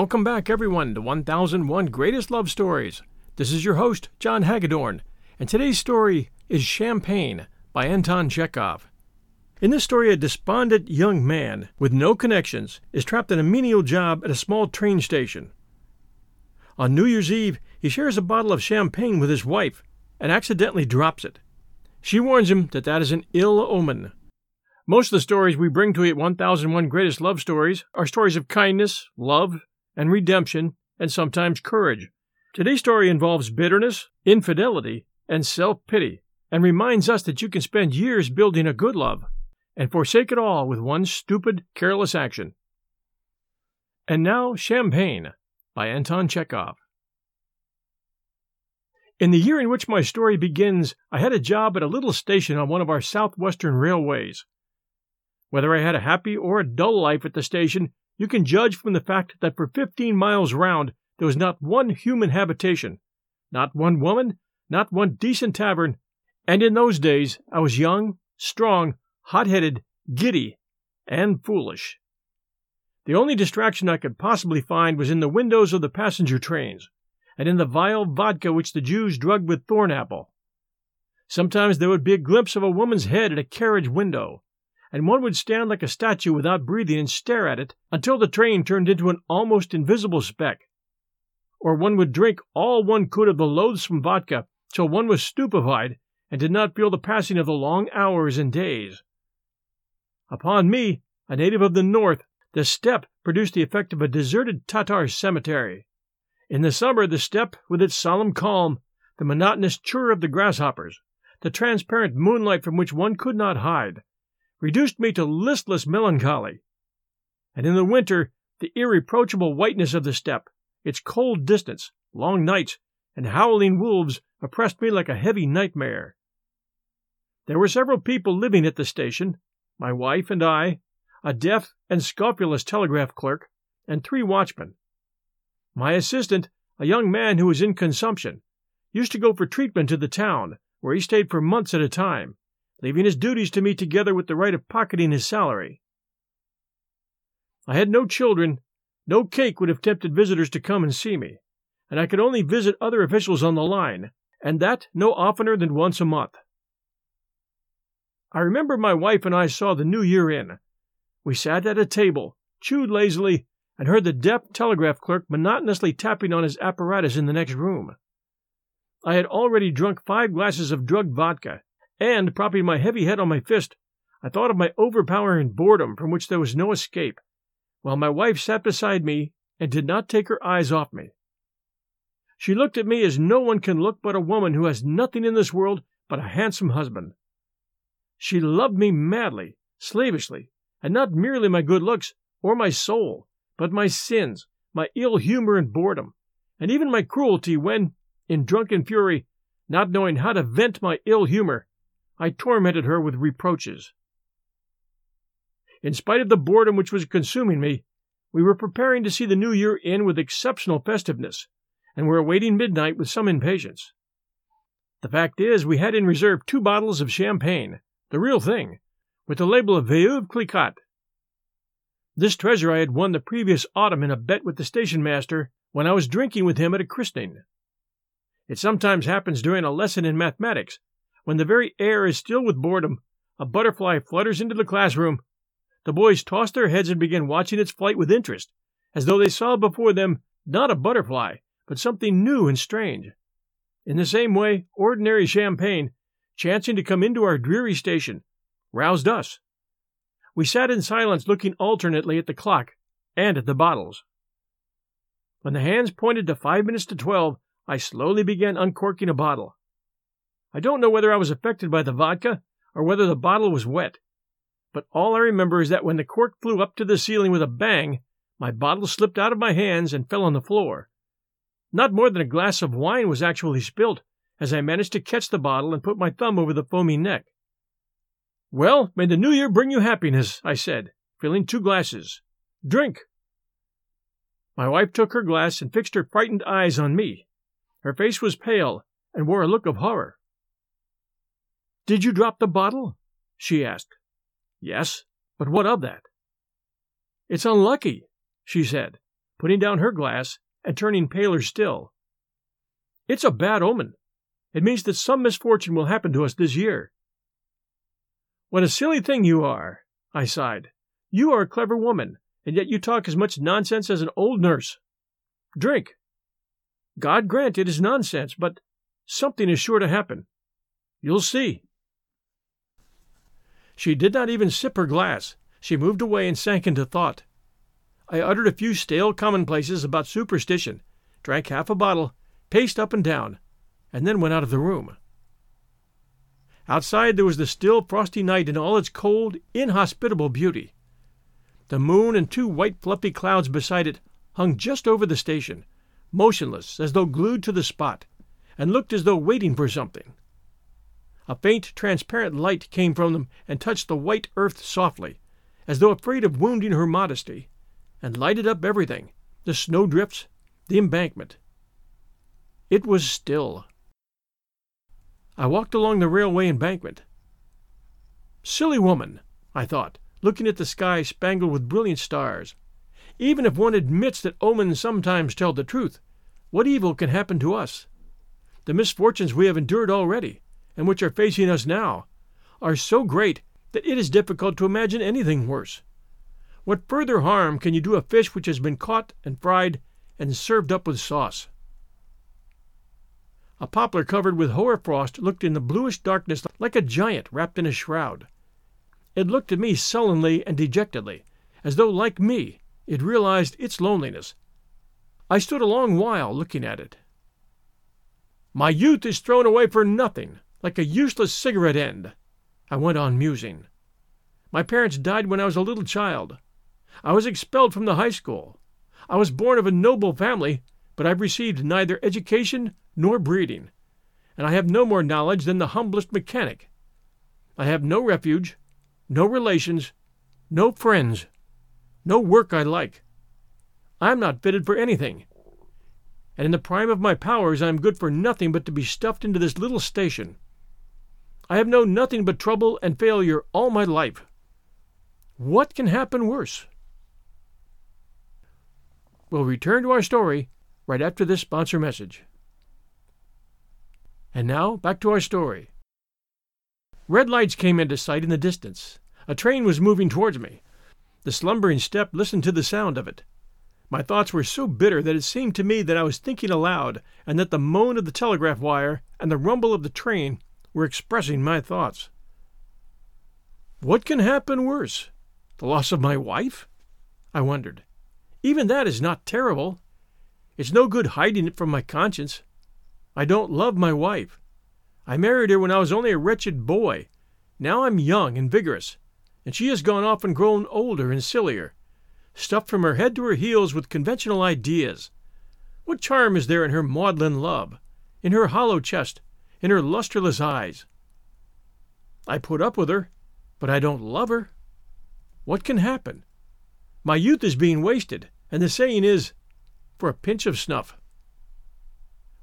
Welcome back, everyone, to 1001 Greatest Love Stories. This is your host, John Hagedorn, and today's story is Champagne by Anton Chekhov. In this story, a despondent young man with no connections is trapped in a menial job at a small train station. On New Year's Eve, he shares a bottle of champagne with his wife and accidentally drops it. She warns him that that is an ill omen. Most of the stories we bring to you at 1001 Greatest Love Stories are stories of kindness, love, and redemption, and sometimes courage. Today's story involves bitterness, infidelity, and self pity, and reminds us that you can spend years building a good love and forsake it all with one stupid, careless action. And now, Champagne by Anton Chekhov. In the year in which my story begins, I had a job at a little station on one of our southwestern railways. Whether I had a happy or a dull life at the station, you can judge from the fact that for 15 miles round there was not one human habitation, not one woman, not one decent tavern, and in those days I was young, strong, hot headed, giddy, and foolish. The only distraction I could possibly find was in the windows of the passenger trains, and in the vile vodka which the Jews drugged with thornapple. Sometimes there would be a glimpse of a woman's head at a carriage window, and one would stand like a statue without breathing and stare at it until the train turned into an almost invisible speck. Or one would drink all one could of the loathsome vodka till one was stupefied and did not feel the passing of the long hours and days. Upon me, a native of the north, the steppe produced the effect of a deserted Tatar cemetery. In the summer, the steppe, with its solemn calm, the monotonous chirr of the grasshoppers, the transparent moonlight from which one could not hide, reduced me to listless melancholy. And in the winter, the irreproachable whiteness of the steppe, its cold distance, long nights, and howling wolves oppressed me like a heavy nightmare. There were several people living at the station, my wife and I, a deaf and scrofulous telegraph clerk, and three watchmen. My assistant, a young man who was in consumption, used to go for treatment to the town, where he stayed for months at a time, leaving his duties to me together with the right of pocketing his salary. I had no children, no cake would have tempted visitors to come and see me, and I could only visit other officials on the line, and that no oftener than once a month. I remember my wife and I saw the new year in. We sat at a table, chewed lazily, and heard the deaf telegraph clerk monotonously tapping on his apparatus in the next room. I had already drunk five glasses of drugged vodka, and, propping my heavy head on my fist, I thought of my overpowering boredom from which there was no escape, while my wife sat beside me and did not take her eyes off me. She looked at me as no one can look but a woman who has nothing in this world but a handsome husband. She loved me madly, slavishly, and not merely my good looks or my soul, but my sins, my ill humor and boredom, and even my cruelty when, in drunken fury, not knowing how to vent my ill humor, I tormented her with reproaches. In spite of the boredom which was consuming me, we were preparing to see the new year in with exceptional festiveness, and were awaiting midnight with some impatience. The fact is, we had in reserve two bottles of champagne, the real thing, with the label of Veuve Clicquot. This treasure I had won the previous autumn in a bet with the station master when I was drinking with him at a christening. It sometimes happens during a lesson in mathematics, when the very air is still with boredom, a butterfly flutters into the classroom. The boys toss their heads and begin watching its flight with interest, as though they saw before them not a butterfly, but something new and strange. In the same way, ordinary champagne chancing to come into our dreary station, roused us. We sat in silence looking alternately at the clock and at the bottles. When the hands pointed to five minutes to twelve, I slowly began uncorking a bottle. I don't know whether I was affected by the vodka or whether the bottle was wet, but all I remember is that when the cork flew up to the ceiling with a bang, my bottle slipped out of my hands and fell on the floor. Not more than a glass of wine was actually spilt, as I managed to catch the bottle and put my thumb over the foamy neck. Well, may the new year bring you happiness, I said, filling two glasses. Drink! My wife took her glass and fixed her frightened eyes on me. Her face was pale and wore a look of horror. Did you drop the bottle? she asked. Yes, but what of that? It's unlucky, she said, putting down her glass and turning paler still. It's a bad omen. It means that some misfortune will happen to us this year. What a silly thing you are, I sighed. You are a clever woman, and yet you talk as much nonsense as an old nurse. Drink. God grant it is nonsense, but something is sure to happen. You'll see. She did not even sip her glass. She moved away and sank into thought. I uttered a few stale commonplaces about superstition, drank half a bottle, paced up and down, and then went out of the room. Outside there was the still, frosty night in all its cold, inhospitable beauty. The moon and two white, fluffy clouds beside it hung just over the station, motionless as though glued to the spot, and looked as though waiting for something. A faint, transparent light came from them and touched the white earth softly, as though afraid of wounding her modesty, and lighted up everything the snowdrifts, the embankment. It was still. I walked along the railway embankment. Silly woman, I thought, looking at the sky spangled with brilliant stars. Even if one admits that omens sometimes tell the truth, what evil can happen to us? The misfortunes we have endured already, and which are facing us now, are so great that it is difficult to imagine anything worse. What further harm can you do a fish which has been caught and fried and served up with sauce? A poplar covered with hoar frost looked in the bluish darkness like a giant wrapped in a shroud. It looked at me sullenly and dejectedly, as though, like me, it realized its loneliness. I stood a long while looking at it. My youth is thrown away for nothing, like a useless cigarette end, I went on musing. My parents died when I was a little child. I was expelled from the high school. I was born of a noble family, but I've received neither education nor breeding, and I have no more knowledge than the humblest mechanic. I have no refuge, no relations, no friends, no work I like. I am not fitted for anything, and in the prime of my powers I am good for nothing but to be stuffed into this little station. I have known nothing but trouble and failure all my life. What can happen worse? We'll return to our story right after this sponsor message. And now, back to our story. Red lights came into sight in the distance. A train was moving towards me. The slumbering Steppe listened to the sound of it. My thoughts were so bitter that it seemed to me that I was thinking aloud, and that the moan of the telegraph wire and the rumble of the train were expressing my thoughts. What can happen worse? The loss of my wife? I wondered. Even that is not terrible. It's no good hiding it from my conscience. I don't love my wife. I married her when I was only a wretched boy. Now I'm young and vigorous, and she has gone off and grown older and sillier, stuffed from her head to her heels with conventional ideas. What charm is there in her maudlin love, in her hollow chest, in her lustreless eyes? I put up with her, but I don't love her. What can happen? My youth is being wasted, and the saying is, for a pinch of snuff.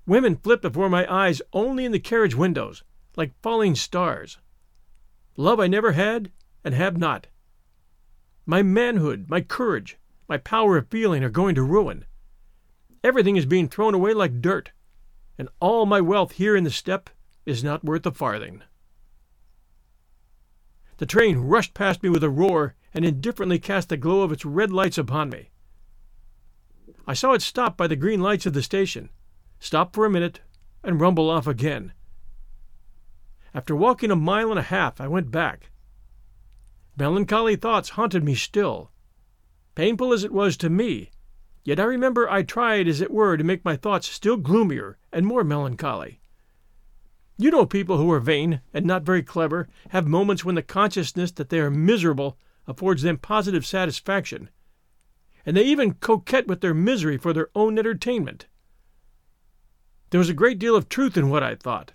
Women flit before my eyes only in the carriage windows, like falling stars. Love I never had and have not. My manhood, my courage, my power of feeling are going to ruin. Everything is being thrown away like dirt, and all my wealth here in the steppe is not worth a farthing. The train rushed past me with a roar and indifferently cast the glow of its red lights upon me. I saw it stop by the green lights of the station, stop for a minute, and rumble off again. After walking a mile and a half, I went back. Melancholy thoughts haunted me still. Painful as it was to me, yet I remember I tried, as it were, to make my thoughts still gloomier and more melancholy. You know people who are vain and not very clever have moments when the consciousness that they are miserable affords them positive satisfaction, and they even coquet with their misery for their own entertainment. There was a great deal of truth in what I thought,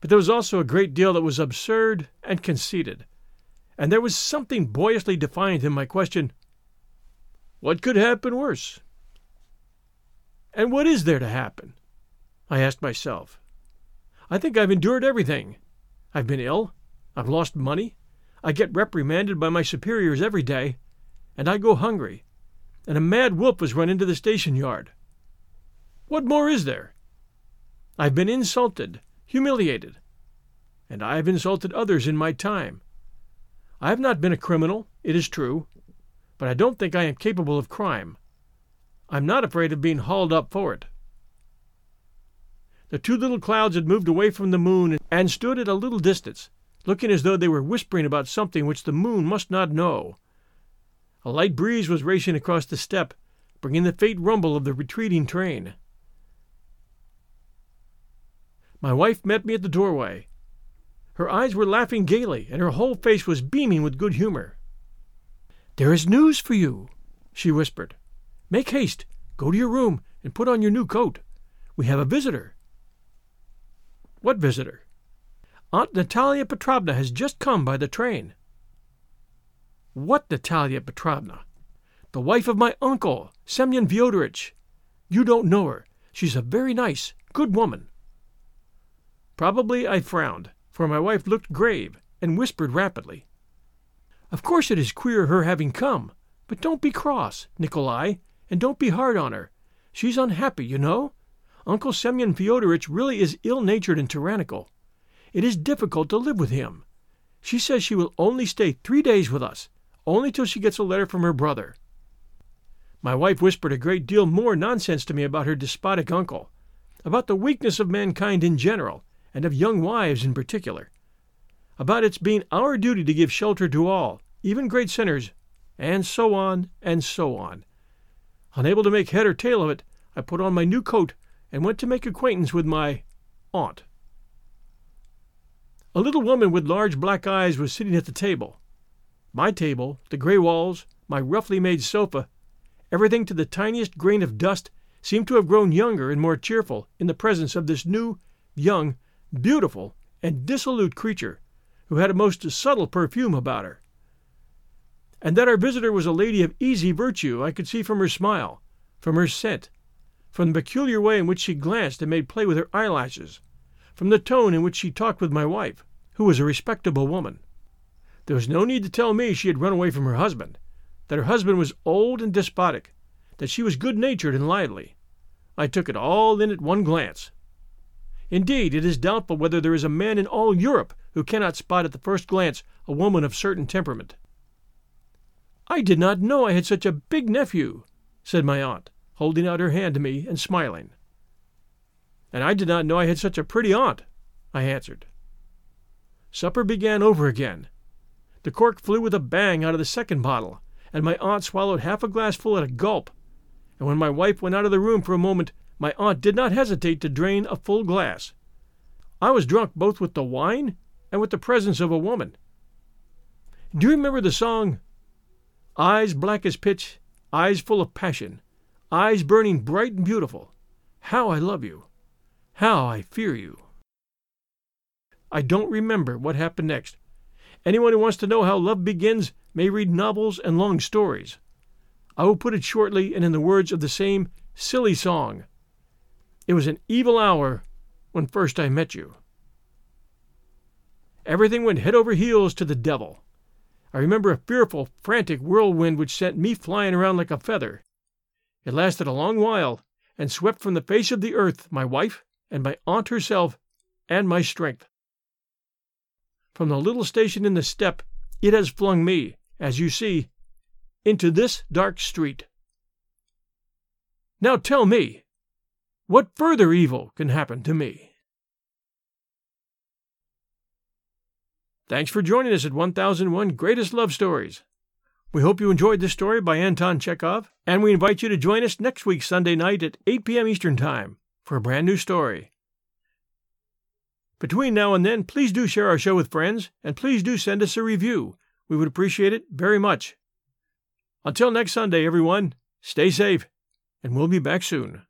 but there was also a great deal that was absurd and conceited, and there was something boyishly defiant in my question What could happen worse? And what is there to happen? I asked myself. I think I've endured everything. I've been ill, I've lost money, I get reprimanded by my superiors every day, and I go hungry. and a mad wolf was run into the station yard. What more is there? I've been insulted, humiliated, and I have insulted others in my time. I have not been a criminal, it is true, but I don't think I am capable of crime. I'm not afraid of being hauled up for it. The two little clouds had moved away from the moon and stood at a little distance, looking as though they were whispering about something which the moon must not know. A light breeze was racing across the steppe, bringing the faint rumble of the retreating train. My wife met me at the doorway. Her eyes were laughing gaily, and her whole face was beaming with good humor. There is news for you, she whispered. Make haste, go to your room, and put on your new coat. We have a visitor. What visitor? Aunt Natalia Petrovna has just come by the train. What Natalia Petrovna? The wife of my uncle, Semyon Fyodorich. You don't know her. She's a very nice, good woman. Probably I frowned, for my wife looked grave and whispered rapidly. Of course it is queer her having come, but don't be cross, Nikolai, and don't be hard on her. She's unhappy, you know. Uncle Semyon Fyodorich really is ill-natured and tyrannical. It is difficult to live with him. She says she will only stay three days with us, only till she gets a letter from her brother. My wife whispered a great deal more nonsense to me about her despotic uncle, about the weakness of mankind in general, and of young wives in particular, about its being our duty to give shelter to all, even great sinners, and so on and so on. Unable to make head or tail of it, I put on my new coat and went to make acquaintance with my aunt. A little woman with large black eyes was sitting at the table. My table, the gray walls, my roughly made sofa, everything to the tiniest grain of dust seemed to have grown younger and more cheerful in the presence of this new, young, beautiful, and dissolute creature, who had a most subtle perfume about her. And that our visitor was a lady of easy virtue I could see from her smile, from her scent, from the peculiar way in which she glanced and made play with her eyelashes, from the tone in which she talked with my wife, who was a respectable woman. There was no need to tell me she had run away from her husband, that her husband was old and despotic, that she was good natured and lively. I took it all in at one glance. Indeed, it is doubtful whether there is a man in all Europe who cannot spot at the first glance a woman of certain temperament. I did not know I had such a big nephew, said my aunt, holding out her hand to me and smiling. And I did not know I had such a pretty aunt, I answered. Supper began over again, the cork flew with a bang out of the second bottle, and my aunt swallowed half a glassful at a gulp. And when my wife went out of the room for a moment, my aunt did not hesitate to drain a full glass. I was drunk both with the wine and with the presence of a woman. Do you remember the song? Eyes black as pitch, eyes full of passion, eyes burning bright and beautiful. How I love you! How I fear you! I don't remember what happened next, Anyone who wants to know how love begins may read novels and long stories. I will put it shortly and in the words of the same silly song. It was an evil hour when first I met you. Everything went head over heels to the devil. I remember a fearful, frantic whirlwind which sent me flying around like a feather. It lasted a long while, and swept from the face of the earth my wife and my aunt herself and my strength. From the little station in the steppe, it has flung me, as you see, into this dark street. Now tell me, what further evil can happen to me? Thanks for joining us at 1001 Greatest Love Stories. We hope you enjoyed this story by Anton Chekhov, and we invite you to join us next week, Sunday night at 8 p.m. Eastern Time, for a brand new story. Between now and then, please do share our show with friends, and please do send us a review. We would appreciate it very much. Until next Sunday, everyone, stay safe, and we'll be back soon.